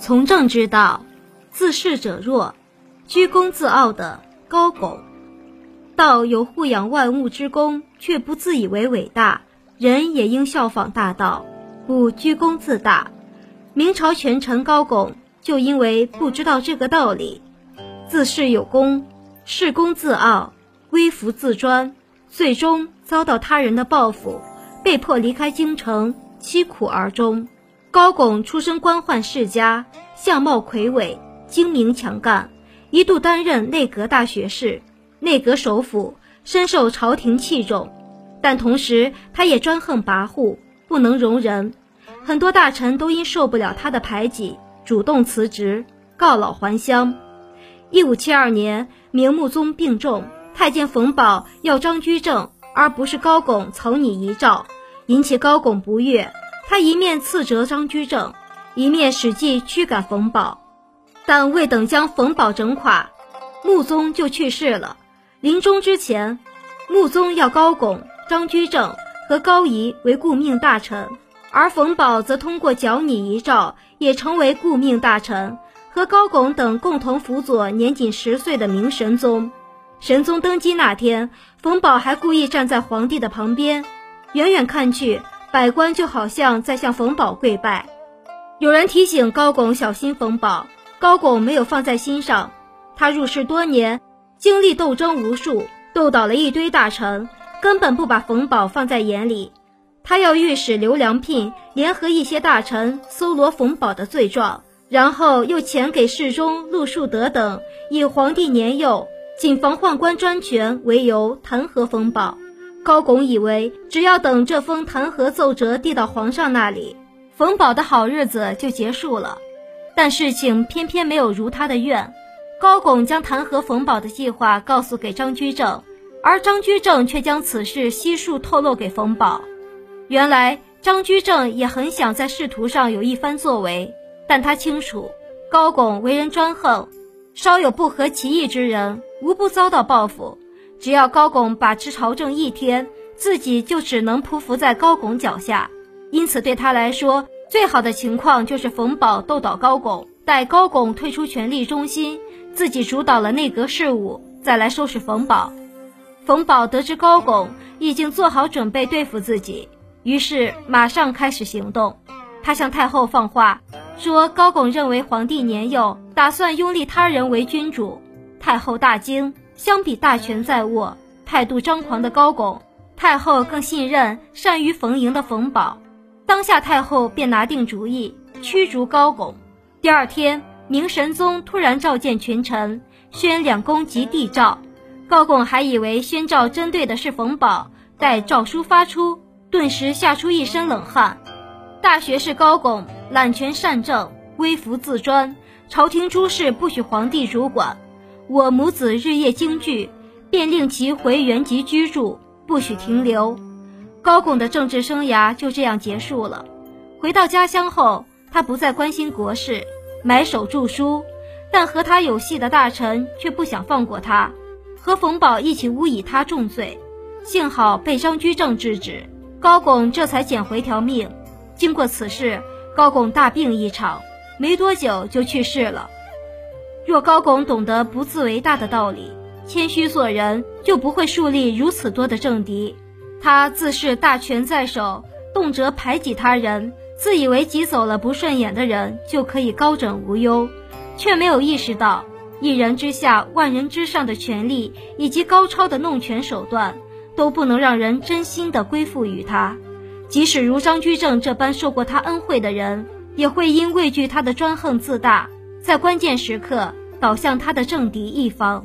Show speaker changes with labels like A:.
A: 从政之道，自恃者弱，居功自傲的高拱。道有护养万物之功，却不自以为伟大，人也应效仿大道，不居功自大。明朝权臣高拱就因为不知道这个道理，自恃有功，恃功自傲，微服自专，最终遭到他人的报复，被迫离开京城，凄苦而终。高拱出身官宦世家，相貌魁伟，精明强干，一度担任内阁大学士、内阁首辅，深受朝廷器重。但同时，他也专横跋扈，不能容人。很多大臣都因受不了他的排挤，主动辞职，告老还乡。一五七二年，明穆宗病重，太监冯保要张居正，而不是高拱草拟遗诏，引起高拱不悦。他一面斥责张居正，一面使计驱赶冯保，但未等将冯保整垮，穆宗就去世了。临终之前，穆宗要高拱、张居正和高仪为顾命大臣，而冯保则通过剿拟遗诏，也成为顾命大臣，和高拱等共同辅佐年仅十岁的明神宗。神宗登基那天，冯保还故意站在皇帝的旁边，远远看去。百官就好像在向冯保跪拜，有人提醒高拱小心冯保，高拱没有放在心上。他入仕多年，经历斗争无数，斗倒了一堆大臣，根本不把冯保放在眼里。他要御史刘良聘联合一些大臣搜罗冯保的罪状，然后又遣给侍中陆树德等，以皇帝年幼，谨防宦官专权为由弹劾冯保。高拱以为，只要等这封弹劾奏折递到皇上那里，冯保的好日子就结束了。但事情偏偏没有如他的愿。高拱将弹劾冯保的计划告诉给张居正，而张居正却将此事悉数透露给冯保。原来张居正也很想在仕途上有一番作为，但他清楚高拱为人专横，稍有不合其意之人，无不遭到报复。只要高拱把持朝政一天，自己就只能匍匐在高拱脚下。因此，对他来说，最好的情况就是冯保斗倒高拱，待高拱退出权力中心，自己主导了内阁事务，再来收拾冯保。冯保得知高拱已经做好准备对付自己，于是马上开始行动。他向太后放话，说高拱认为皇帝年幼，打算拥立他人为君主。太后大惊。相比大权在握、态度张狂的高拱，太后更信任善于逢迎的冯保。当下太后便拿定主意驱逐高拱。第二天，明神宗突然召见群臣，宣两宫及帝诏。高拱还以为宣诏针对的是冯保，待诏书发出，顿时吓出一身冷汗。大学士高拱揽权擅政，微服自专，朝廷诸事不许皇帝主管。我母子日夜惊惧，便令其回原籍居住，不许停留。高拱的政治生涯就这样结束了。回到家乡后，他不再关心国事，埋首著书，但和他有隙的大臣却不想放过他，和冯保一起诬以他重罪。幸好被张居正制止，高拱这才捡回条命。经过此事，高拱大病一场，没多久就去世了。若高拱懂得不自为大的道理，谦虚做人，就不会树立如此多的政敌。他自恃大权在手，动辄排挤他人，自以为挤走了不顺眼的人就可以高枕无忧，却没有意识到一人之下万人之上的权力以及高超的弄权手段，都不能让人真心的归附于他。即使如张居正这般受过他恩惠的人，也会因畏惧他的专横自大。在关键时刻倒向他的政敌一方。